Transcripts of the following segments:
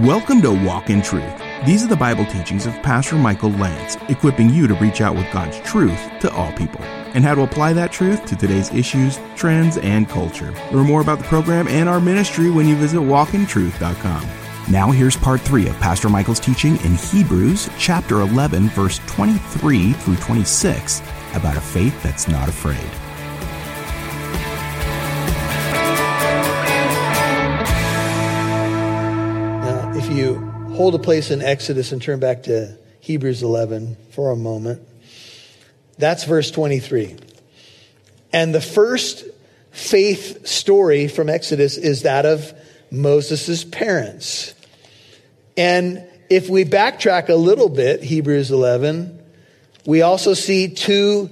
Welcome to Walk in Truth. These are the Bible teachings of Pastor Michael Lantz, equipping you to reach out with God's truth to all people and how to apply that truth to today's issues, trends, and culture. Learn more about the program and our ministry when you visit walkintruth.com. Now here's part 3 of Pastor Michael's teaching in Hebrews chapter 11 verse 23 through 26 about a faith that's not afraid. If you hold a place in Exodus and turn back to Hebrews 11 for a moment, that's verse 23. And the first faith story from Exodus is that of Moses' parents. And if we backtrack a little bit, Hebrews 11, we also see two,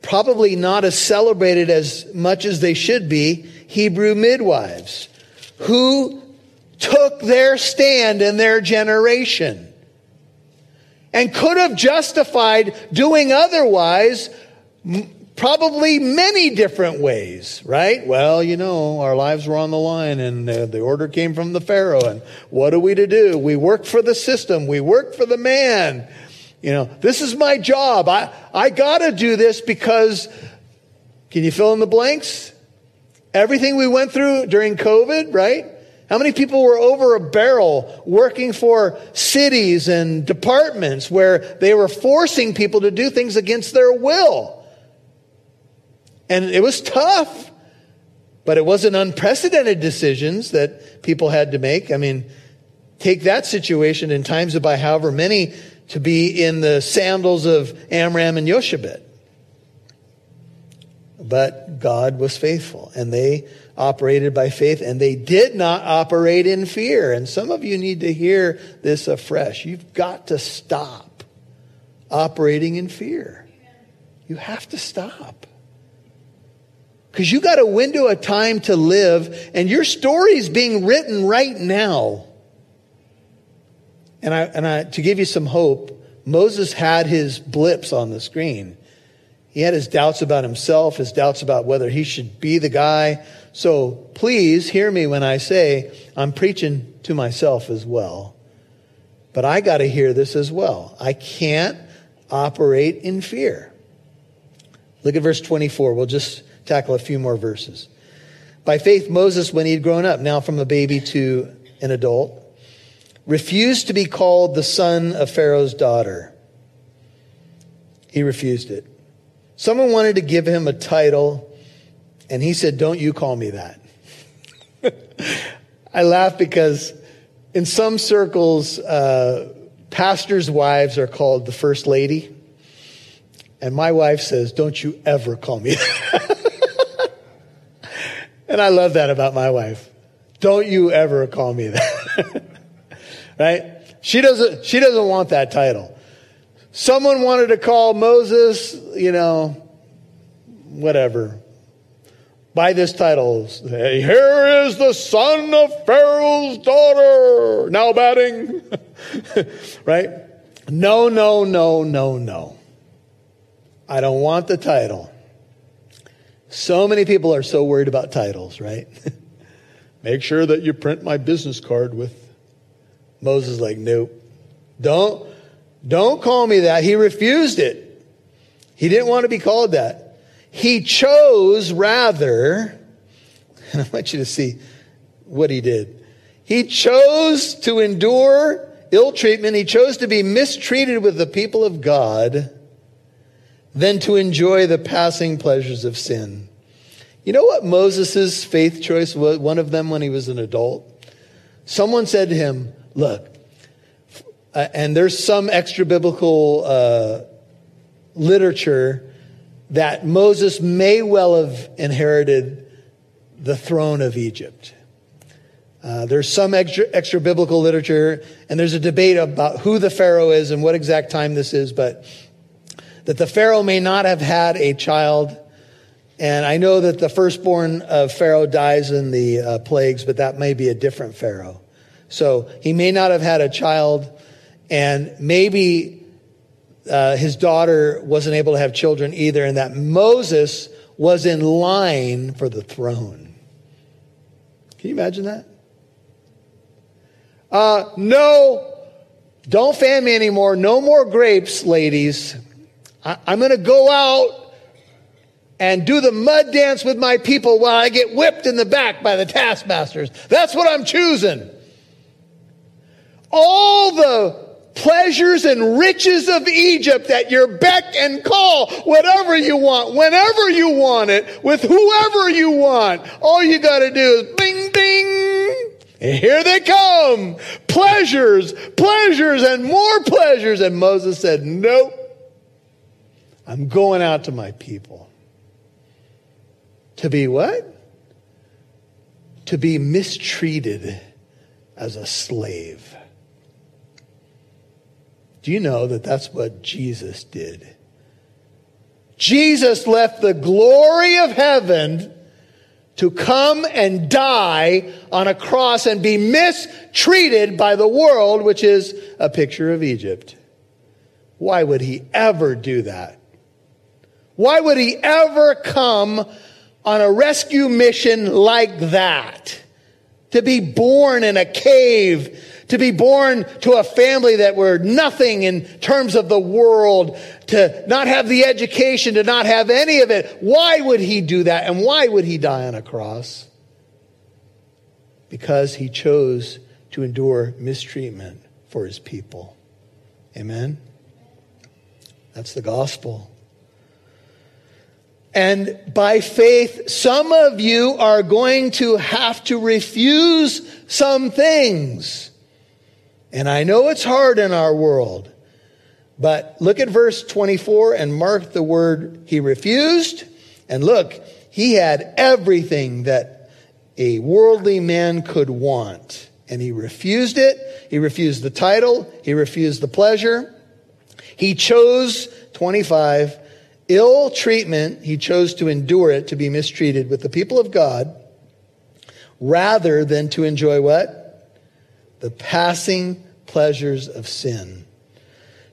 probably not as celebrated as much as they should be, Hebrew midwives who took their stand in their generation and could have justified doing otherwise probably many different ways, right? Well, you know, our lives were on the line and uh, the order came from the Pharaoh and what are we to do? We work for the system. We work for the man. You know, this is my job. I, I gotta do this because, can you fill in the blanks? Everything we went through during COVID, right? How many people were over a barrel working for cities and departments where they were forcing people to do things against their will? And it was tough, but it wasn't unprecedented decisions that people had to make. I mean, take that situation in times of by however many to be in the sandals of Amram and Jochebed. But God was faithful and they operated by faith and they did not operate in fear. And some of you need to hear this afresh. You've got to stop operating in fear. You have to stop. Because you got a window of time to live and your story is being written right now. And I, and I, to give you some hope, Moses had his blips on the screen. He had his doubts about himself, his doubts about whether he should be the guy. So please hear me when I say I'm preaching to myself as well. But I got to hear this as well. I can't operate in fear. Look at verse 24. We'll just tackle a few more verses. By faith, Moses, when he had grown up, now from a baby to an adult, refused to be called the son of Pharaoh's daughter. He refused it. Someone wanted to give him a title, and he said, Don't you call me that. I laugh because in some circles, uh, pastors' wives are called the first lady. And my wife says, Don't you ever call me that. and I love that about my wife. Don't you ever call me that. right? She doesn't, she doesn't want that title. Someone wanted to call Moses, you know, whatever, by this title. Here is the son of Pharaoh's daughter, now batting. right? No, no, no, no, no. I don't want the title. So many people are so worried about titles, right? Make sure that you print my business card with Moses like, nope. Don't don't call me that. He refused it. He didn't want to be called that. He chose rather, and I want you to see what he did. He chose to endure ill treatment. He chose to be mistreated with the people of God than to enjoy the passing pleasures of sin. You know what Moses' faith choice was? One of them when he was an adult? Someone said to him, Look, uh, and there's some extra biblical uh, literature that Moses may well have inherited the throne of Egypt. Uh, there's some extra, extra biblical literature, and there's a debate about who the Pharaoh is and what exact time this is, but that the Pharaoh may not have had a child. And I know that the firstborn of Pharaoh dies in the uh, plagues, but that may be a different Pharaoh. So he may not have had a child and maybe uh, his daughter wasn't able to have children either, and that Moses was in line for the throne. Can you imagine that? Uh, no, don't fan me anymore. No more grapes, ladies. I, I'm going to go out and do the mud dance with my people while I get whipped in the back by the taskmasters. That's what I'm choosing. All the pleasures and riches of Egypt at your beck and call, whatever you want, whenever you want it, with whoever you want. All you got to do is bing, bing. And here they come. Pleasures, pleasures, and more pleasures. And Moses said, Nope. I'm going out to my people. To be what? To be mistreated as a slave. Do you know that that's what Jesus did? Jesus left the glory of heaven to come and die on a cross and be mistreated by the world, which is a picture of Egypt. Why would he ever do that? Why would he ever come on a rescue mission like that? To be born in a cave to be born to a family that were nothing in terms of the world, to not have the education, to not have any of it. Why would he do that? And why would he die on a cross? Because he chose to endure mistreatment for his people. Amen? That's the gospel. And by faith, some of you are going to have to refuse some things. And I know it's hard in our world, but look at verse 24 and mark the word he refused. And look, he had everything that a worldly man could want. And he refused it. He refused the title. He refused the pleasure. He chose, 25, ill treatment. He chose to endure it, to be mistreated with the people of God, rather than to enjoy what? The passing pleasures of sin.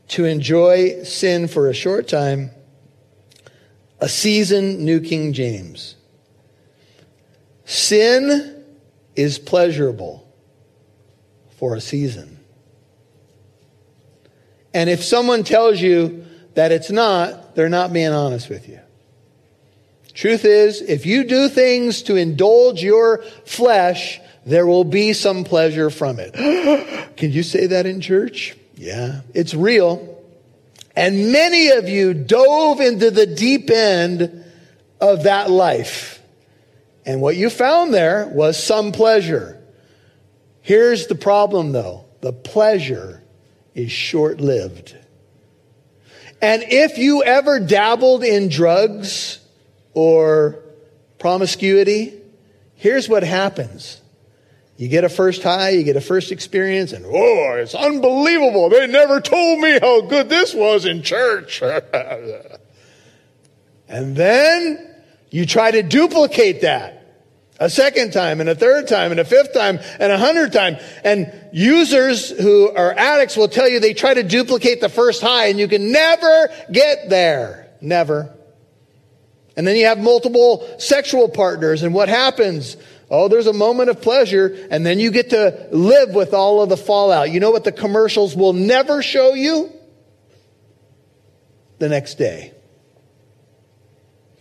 To enjoy sin for a short time, a season, New King James. Sin is pleasurable for a season. And if someone tells you that it's not, they're not being honest with you. Truth is, if you do things to indulge your flesh, there will be some pleasure from it. Can you say that in church? Yeah, it's real. And many of you dove into the deep end of that life. And what you found there was some pleasure. Here's the problem though the pleasure is short lived. And if you ever dabbled in drugs or promiscuity, here's what happens you get a first high, you get a first experience, and oh, it's unbelievable. They never told me how good this was in church. and then you try to duplicate that a second time, and a third time, and a fifth time, and a hundred time. And users who are addicts will tell you they try to duplicate the first high, and you can never get there. Never. And then you have multiple sexual partners, and what happens? Oh, there's a moment of pleasure, and then you get to live with all of the fallout. You know what the commercials will never show you? The next day.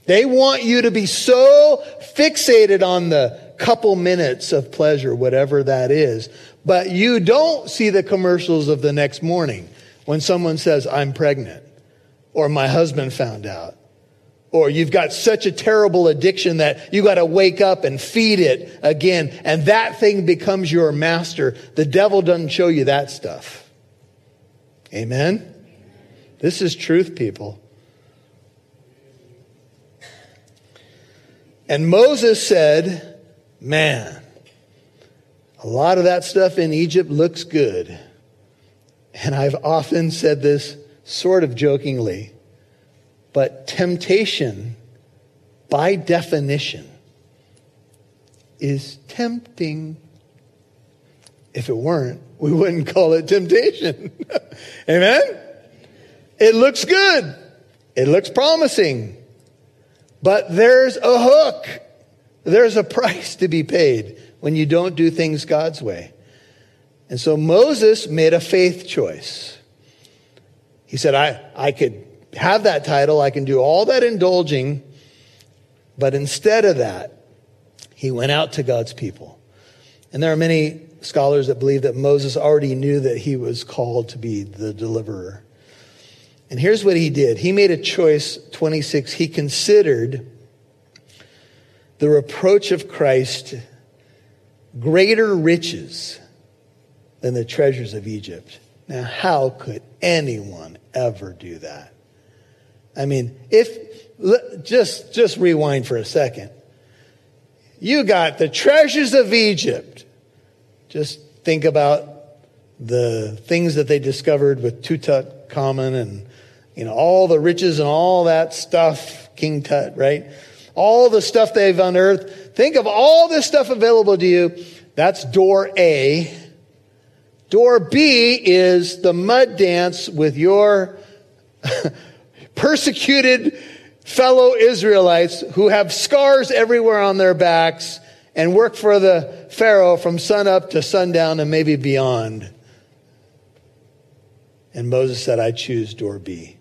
They want you to be so fixated on the couple minutes of pleasure, whatever that is, but you don't see the commercials of the next morning when someone says, I'm pregnant, or my husband found out, or you've got such a terrible addiction that you got to wake up and feed it again. And that thing becomes your master. The devil doesn't show you that stuff. Amen? This is truth, people. And Moses said, Man, a lot of that stuff in Egypt looks good. And I've often said this sort of jokingly. But temptation, by definition, is tempting. If it weren't, we wouldn't call it temptation. Amen? It looks good. It looks promising. But there's a hook. There's a price to be paid when you don't do things God's way. And so Moses made a faith choice. He said, I, I could have that title, I can do all that indulging, but instead of that, he went out to God's people. And there are many scholars that believe that Moses already knew that he was called to be the deliverer. And here's what he did he made a choice, 26. He considered the reproach of Christ greater riches than the treasures of Egypt. Now, how could anyone ever do that? I mean, if just just rewind for a second. You got the treasures of Egypt. Just think about the things that they discovered with Tutankhamun and you know all the riches and all that stuff, King Tut, right? All the stuff they've unearthed. Think of all this stuff available to you. That's door A. Door B is the mud dance with your persecuted fellow Israelites who have scars everywhere on their backs and work for the Pharaoh from sunup to sundown and maybe beyond. And Moses said, I choose door B.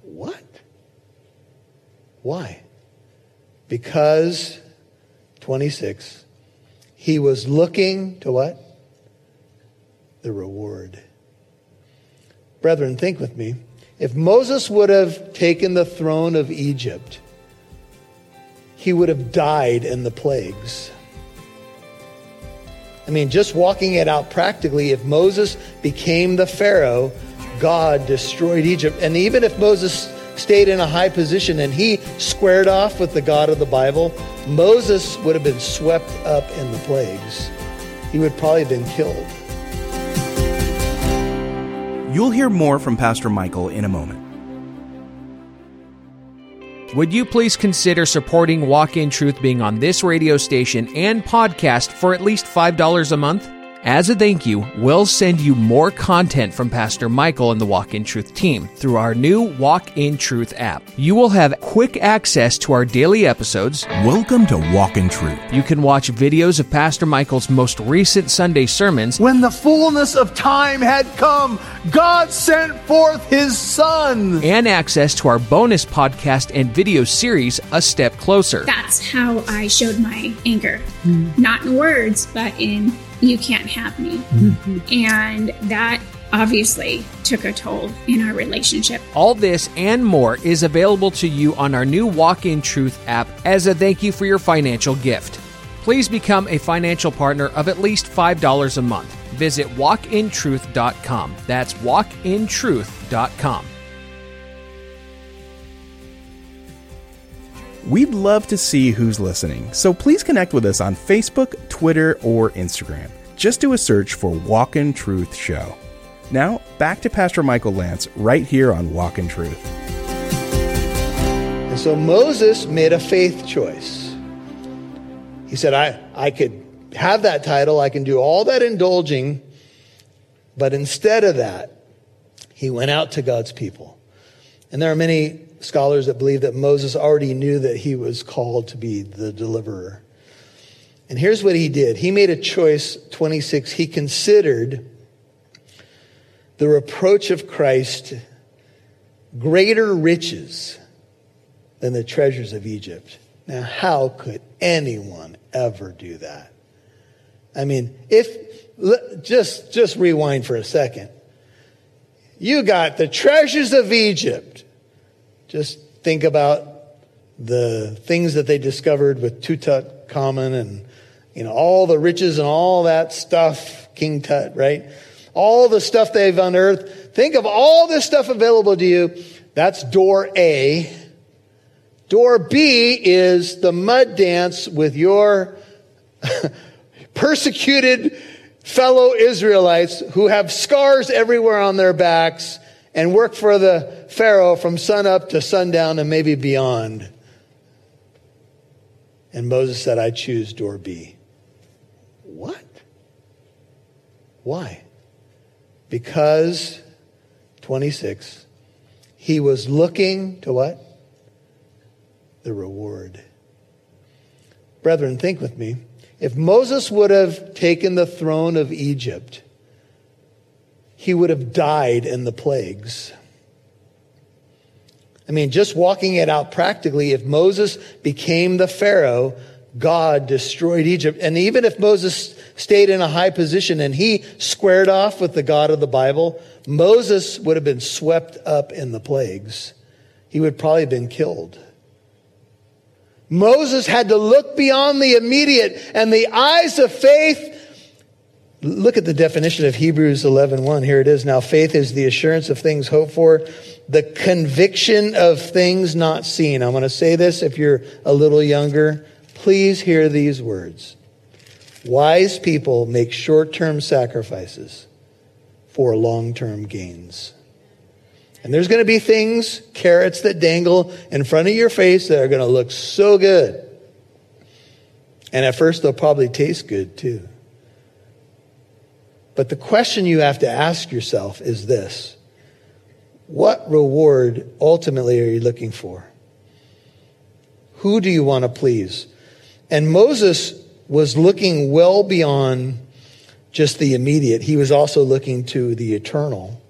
What? Why? Because, 26, he was looking to what? The reward. Brethren, think with me. If Moses would have taken the throne of Egypt, he would have died in the plagues. I mean, just walking it out practically, if Moses became the Pharaoh, God destroyed Egypt. And even if Moses stayed in a high position and he squared off with the God of the Bible, Moses would have been swept up in the plagues. He would probably have been killed. You'll hear more from Pastor Michael in a moment. Would you please consider supporting Walk in Truth being on this radio station and podcast for at least $5 a month? As a thank you, we'll send you more content from Pastor Michael and the Walk in Truth team through our new Walk in Truth app. You will have quick access to our daily episodes. Welcome to Walk in Truth. You can watch videos of Pastor Michael's most recent Sunday sermons. When the fullness of time had come, God sent forth his Son. And access to our bonus podcast and video series, A Step Closer. That's how I showed my anger. Mm. Not in words, but in you can't have me. Mm-hmm. And that obviously took a toll in our relationship. All this and more is available to you on our new Walk in Truth app as a thank you for your financial gift. Please become a financial partner of at least $5 a month. Visit walkintruth.com. That's walkintruth.com. We'd love to see who's listening, so please connect with us on Facebook, Twitter, or Instagram. Just do a search for Walk in Truth Show. Now, back to Pastor Michael Lantz right here on Walk in Truth. And so Moses made a faith choice. He said, I, I could have that title, I can do all that indulging, but instead of that, he went out to God's people. And there are many scholars that believe that Moses already knew that he was called to be the deliverer. And here's what he did he made a choice, 26. He considered the reproach of Christ greater riches than the treasures of Egypt. Now, how could anyone ever do that? I mean, if just just rewind for a second. You got the treasures of Egypt. Just think about the things that they discovered with Tutankhamun and you know all the riches and all that stuff, King Tut, right? All the stuff they've unearthed. Think of all this stuff available to you. That's door A. Door B is the mud dance with your persecuted fellow Israelites who have scars everywhere on their backs and work for the Pharaoh from sunup to sundown and maybe beyond. And Moses said, I choose door B. What? Why? Because, 26, he was looking to what? The reward. Brethren, think with me. If Moses would have taken the throne of Egypt, he would have died in the plagues. I mean, just walking it out practically, if Moses became the Pharaoh, God destroyed Egypt. And even if Moses stayed in a high position and he squared off with the God of the Bible, Moses would have been swept up in the plagues. He would probably have been killed. Moses had to look beyond the immediate and the eyes of faith. Look at the definition of Hebrews 11:1. Here it is. Now faith is the assurance of things hoped for, the conviction of things not seen. I'm going to say this if you're a little younger. Please hear these words. Wise people make short term sacrifices for long term gains. And there's going to be things, carrots that dangle in front of your face that are going to look so good. And at first, they'll probably taste good too. But the question you have to ask yourself is this What reward ultimately are you looking for? Who do you want to please? And Moses was looking well beyond just the immediate, he was also looking to the eternal.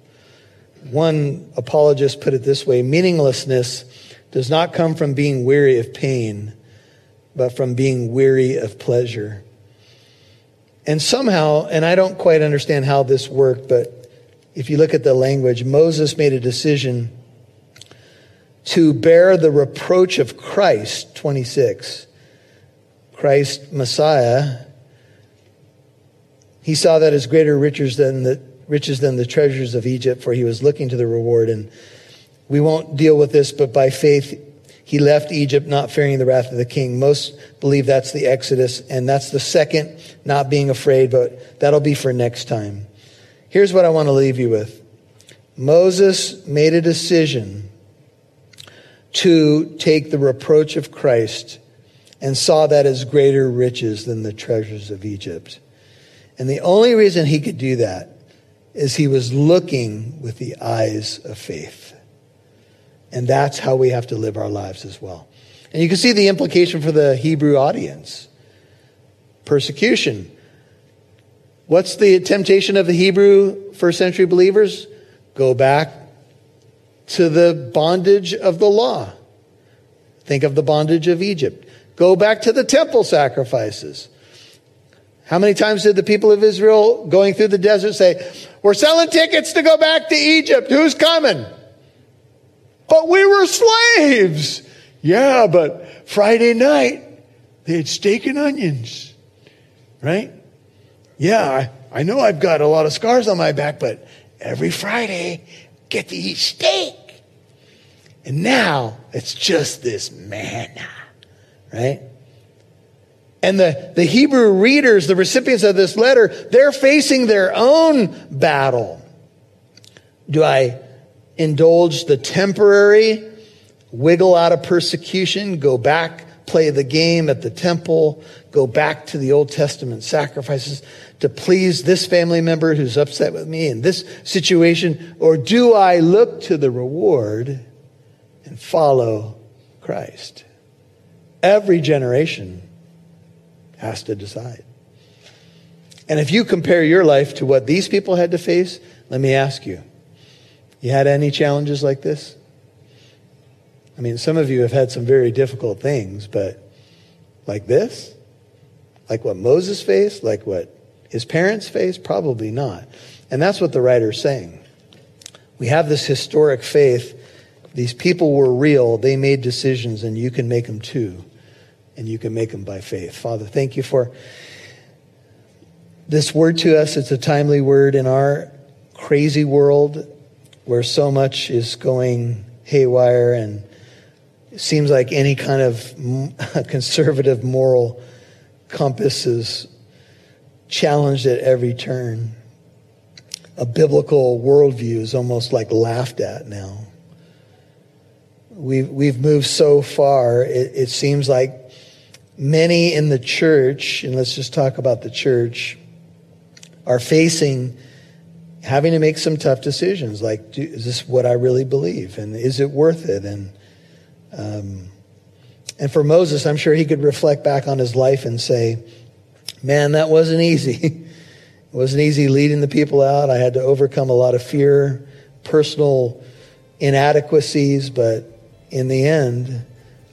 One apologist put it this way meaninglessness does not come from being weary of pain, but from being weary of pleasure. And somehow, and I don't quite understand how this worked, but if you look at the language, Moses made a decision to bear the reproach of Christ, 26 Christ Messiah, he saw that as greater riches than the riches than the treasures of Egypt, for he was looking to the reward. And we won't deal with this, but by faith he left Egypt, not fearing the wrath of the king. Most believe that's the Exodus, and that's the second, not being afraid, but that'll be for next time. Here's what I want to leave you with. Moses made a decision to take the reproach of Christ and saw that as greater riches than the treasures of Egypt. And the only reason he could do that is he was looking with the eyes of faith. And that's how we have to live our lives as well. And you can see the implication for the Hebrew audience persecution. What's the temptation of the Hebrew first century believers? Go back to the bondage of the law. Think of the bondage of Egypt. Go back to the temple sacrifices. How many times did the people of Israel going through the desert say, We're selling tickets to go back to Egypt. Who's coming? But we were slaves. Yeah, but Friday night they had steak and onions. Right? Yeah, I, I know I've got a lot of scars on my back, but every Friday get to eat steak. And now it's just this manna right? And the, the Hebrew readers, the recipients of this letter, they're facing their own battle. Do I indulge the temporary, wiggle out of persecution, go back, play the game at the temple, go back to the Old Testament sacrifices to please this family member who's upset with me in this situation? Or do I look to the reward and follow Christ? Every generation has to decide. And if you compare your life to what these people had to face, let me ask you, you had any challenges like this? I mean, some of you have had some very difficult things, but like this? Like what Moses faced? Like what his parents faced? Probably not. And that's what the writer's saying. We have this historic faith. These people were real. They made decisions, and you can make them too and you can make them by faith. Father, thank you for this word to us. It's a timely word in our crazy world where so much is going haywire and it seems like any kind of conservative moral compass is challenged at every turn. A biblical worldview is almost like laughed at now. We've, we've moved so far, it, it seems like many in the church, and let's just talk about the church, are facing having to make some tough decisions like, do, is this what I really believe? And is it worth it? And, um, and for Moses, I'm sure he could reflect back on his life and say, Man, that wasn't easy. it wasn't easy leading the people out. I had to overcome a lot of fear, personal inadequacies, but in the end,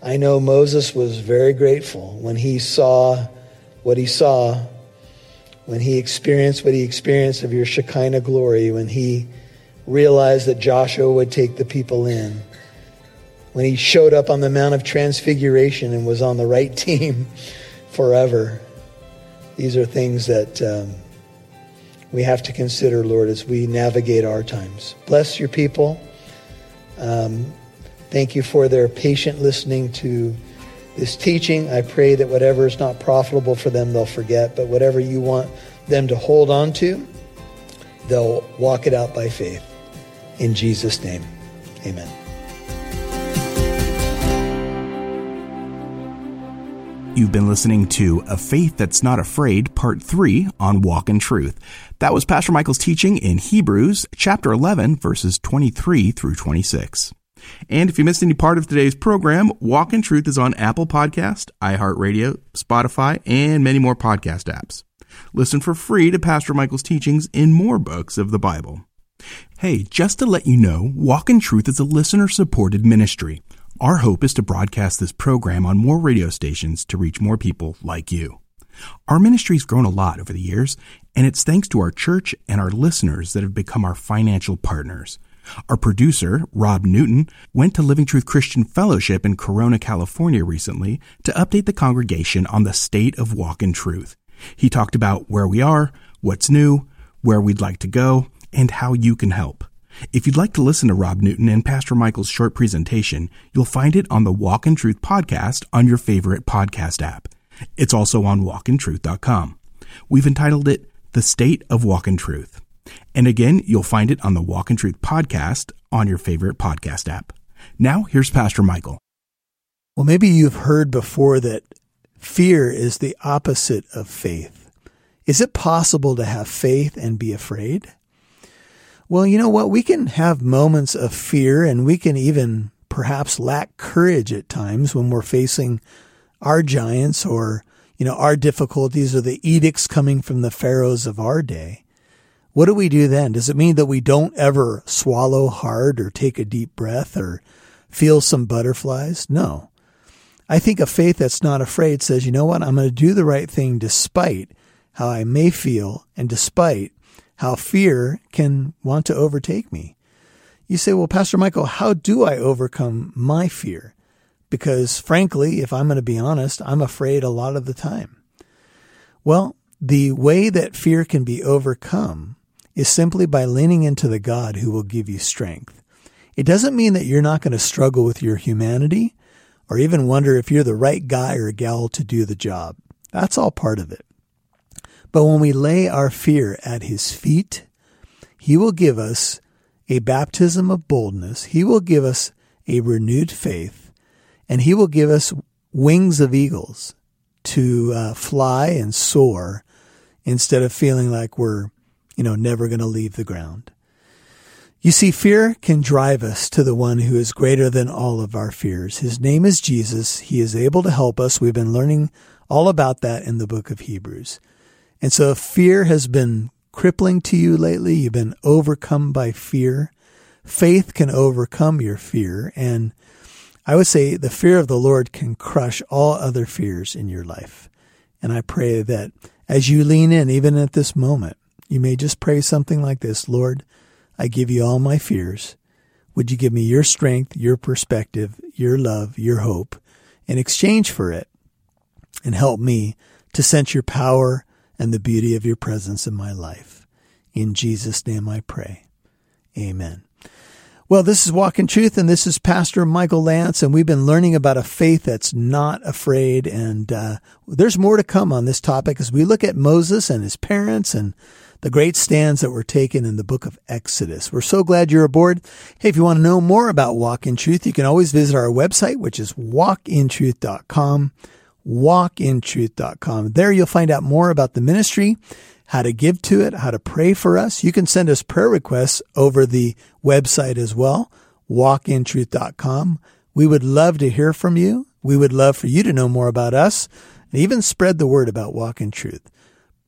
I know Moses was very grateful when he saw what he saw, when he experienced what he experienced of your Shekinah glory, when he realized that Joshua would take the people in, when he showed up on the Mount of Transfiguration and was on the right team forever. These are things that um, we have to consider, Lord, as we navigate our times. Bless your people. Um, thank you for their patient listening to this teaching. I pray that whatever is not profitable for them, they'll forget, but whatever you want them to hold on to, they'll walk it out by faith. In Jesus' name, amen. You've been listening to A Faith That's Not Afraid, Part 3 on Walk in Truth. That was Pastor Michael's teaching in Hebrews chapter 11, verses 23 through 26. And if you missed any part of today's program, Walk in Truth is on Apple Podcast, iHeartRadio, Spotify, and many more podcast apps. Listen for free to Pastor Michael's teachings in more books of the Bible. Hey, just to let you know, Walk in Truth is a listener supported ministry. Our hope is to broadcast this program on more radio stations to reach more people like you. Our ministry's grown a lot over the years, and it's thanks to our church and our listeners that have become our financial partners. Our producer, Rob Newton, went to Living Truth Christian Fellowship in Corona, California recently to update the congregation on the state of Walk in Truth. He talked about where we are, what's new, where we'd like to go, and how you can help. If you'd like to listen to Rob Newton and Pastor Michael's short presentation, you'll find it on the Walk in Truth podcast on your favorite podcast app. It's also on walkintruth.com. We've entitled it The State of Walk in Truth. And again, you'll find it on the Walk in Truth podcast on your favorite podcast app. Now, here's Pastor Michael. Well, maybe you've heard before that fear is the opposite of faith. Is it possible to have faith and be afraid? Well, you know what? We can have moments of fear and we can even perhaps lack courage at times when we're facing our giants or, you know, our difficulties or the edicts coming from the pharaohs of our day. What do we do then? Does it mean that we don't ever swallow hard or take a deep breath or feel some butterflies? No. I think a faith that's not afraid says, you know what? I'm going to do the right thing despite how I may feel and despite how fear can want to overtake me. You say, well, Pastor Michael, how do I overcome my fear? Because frankly, if I'm going to be honest, I'm afraid a lot of the time. Well, the way that fear can be overcome is simply by leaning into the God who will give you strength. It doesn't mean that you're not going to struggle with your humanity or even wonder if you're the right guy or gal to do the job. That's all part of it. But when we lay our fear at his feet, he will give us a baptism of boldness. He will give us a renewed faith and he will give us wings of eagles to uh, fly and soar instead of feeling like we're, you know, never going to leave the ground. You see, fear can drive us to the one who is greater than all of our fears. His name is Jesus. He is able to help us. We've been learning all about that in the book of Hebrews. And so if fear has been crippling to you lately, you've been overcome by fear, faith can overcome your fear. And I would say the fear of the Lord can crush all other fears in your life. And I pray that as you lean in, even at this moment, you may just pray something like this Lord, I give you all my fears. Would you give me your strength, your perspective, your love, your hope in exchange for it? And help me to sense your power and the beauty of your presence in my life. In Jesus' name I pray. Amen. Well, this is Walk in Truth, and this is Pastor Michael Lantz, and we've been learning about a faith that's not afraid. And uh, there's more to come on this topic as we look at Moses and his parents and the great stands that were taken in the book of Exodus. We're so glad you're aboard. Hey, if you want to know more about Walk in Truth, you can always visit our website, which is walkintruth.com walkintruth.com. There you'll find out more about the ministry, how to give to it, how to pray for us. You can send us prayer requests over the website as well, walkintruth.com. We would love to hear from you. We would love for you to know more about us and even spread the word about Walk in Truth.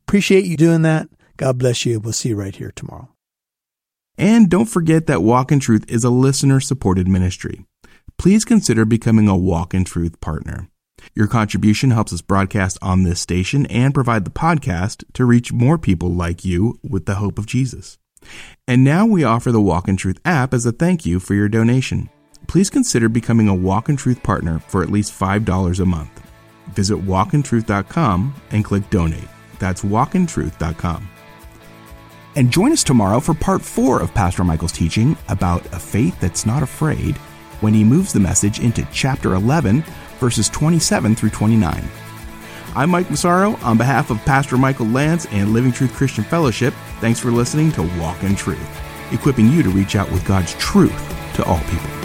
Appreciate you doing that. God bless you. We'll see you right here tomorrow. And don't forget that Walk in Truth is a listener supported ministry. Please consider becoming a Walk in Truth partner. Your contribution helps us broadcast on this station and provide the podcast to reach more people like you with the hope of Jesus. And now we offer the Walk in Truth app as a thank you for your donation. Please consider becoming a Walk in Truth partner for at least $5 a month. Visit walkintruth.com and click donate. That's walkintruth.com. And join us tomorrow for part four of Pastor Michael's teaching about a faith that's not afraid when he moves the message into chapter 11, verses 27 through 29. I'm Mike Massaro. On behalf of Pastor Michael Lantz and Living Truth Christian Fellowship, thanks for listening to Walk in Truth, equipping you to reach out with God's truth to all people.